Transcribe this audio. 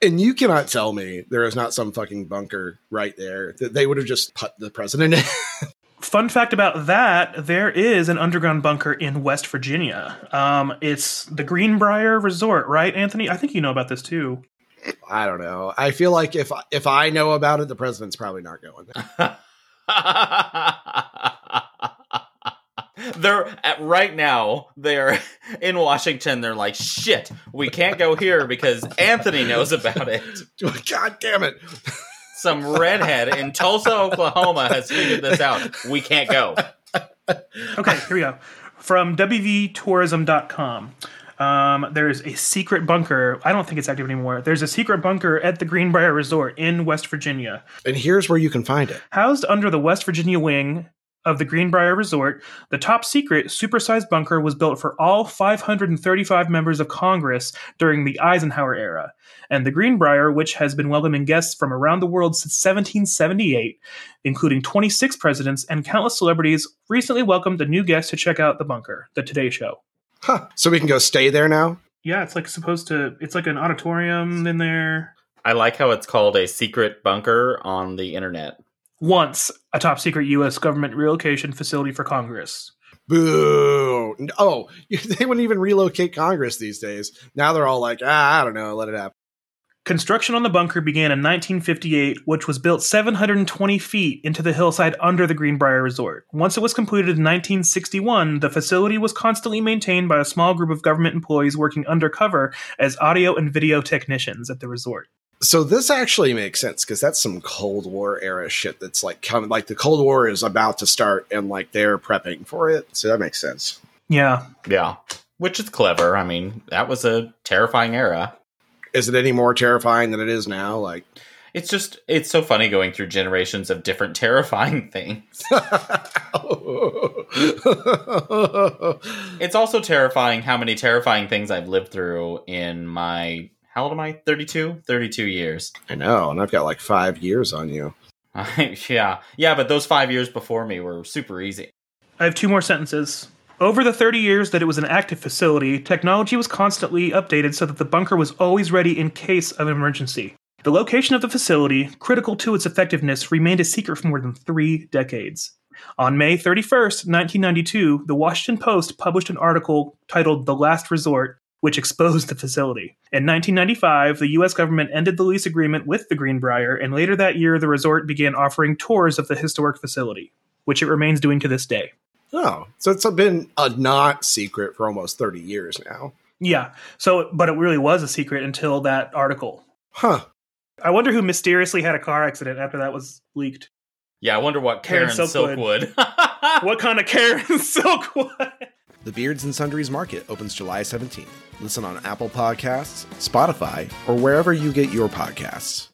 And you cannot tell me there is not some fucking bunker right there that they would have just put the president in. Fun fact about that: there is an underground bunker in West Virginia. Um, it's the Greenbrier Resort, right, Anthony? I think you know about this too. I don't know. I feel like if if I know about it, the president's probably not going there. they're at, right now they're in Washington. They're like, shit, we can't go here because Anthony knows about it. God damn it! Some redhead in Tulsa, Oklahoma has figured this out. We can't go. Okay, here we go. From WVTourism.com. Um, there's a secret bunker. I don't think it's active anymore. There's a secret bunker at the Greenbrier Resort in West Virginia. And here's where you can find it. Housed under the West Virginia wing of the Greenbrier Resort, the top secret supersized bunker was built for all 535 members of Congress during the Eisenhower era. And the Greenbrier, which has been welcoming guests from around the world since 1778, including 26 presidents and countless celebrities, recently welcomed a new guest to check out the bunker, The Today Show. Huh. So we can go stay there now? Yeah, it's like supposed to, it's like an auditorium in there. I like how it's called a secret bunker on the internet. Once a top secret U.S. government relocation facility for Congress. Boo! Oh, they wouldn't even relocate Congress these days. Now they're all like, ah, I don't know, let it happen. Construction on the bunker began in 1958, which was built 720 feet into the hillside under the Greenbrier Resort. Once it was completed in 1961, the facility was constantly maintained by a small group of government employees working undercover as audio and video technicians at the resort. So this actually makes sense because that's some Cold War era shit that's like coming like the Cold War is about to start and like they're prepping for it. So that makes sense. Yeah. Yeah. Which is clever. I mean, that was a terrifying era. Is it any more terrifying than it is now? Like It's just it's so funny going through generations of different terrifying things. it's also terrifying how many terrifying things I've lived through in my how old am I? 32? 32 years. I know, and I've got like 5 years on you. yeah. Yeah, but those 5 years before me were super easy. I have two more sentences. Over the 30 years that it was an active facility, technology was constantly updated so that the bunker was always ready in case of emergency. The location of the facility, critical to its effectiveness, remained a secret for more than three decades. On May 31st, 1992, the Washington Post published an article titled The Last Resort, which exposed the facility. In 1995, the U.S. government ended the lease agreement with the Greenbrier, and later that year, the resort began offering tours of the historic facility, which it remains doing to this day. Oh, so it's been a not secret for almost 30 years now. Yeah. So, but it really was a secret until that article. Huh. I wonder who mysteriously had a car accident after that was leaked. Yeah, I wonder what Karen, Karen Silkwood. Silkwood. what kind of Karen Silkwood? The Beards and Sundries Market opens July 17th. Listen on Apple Podcasts, Spotify, or wherever you get your podcasts.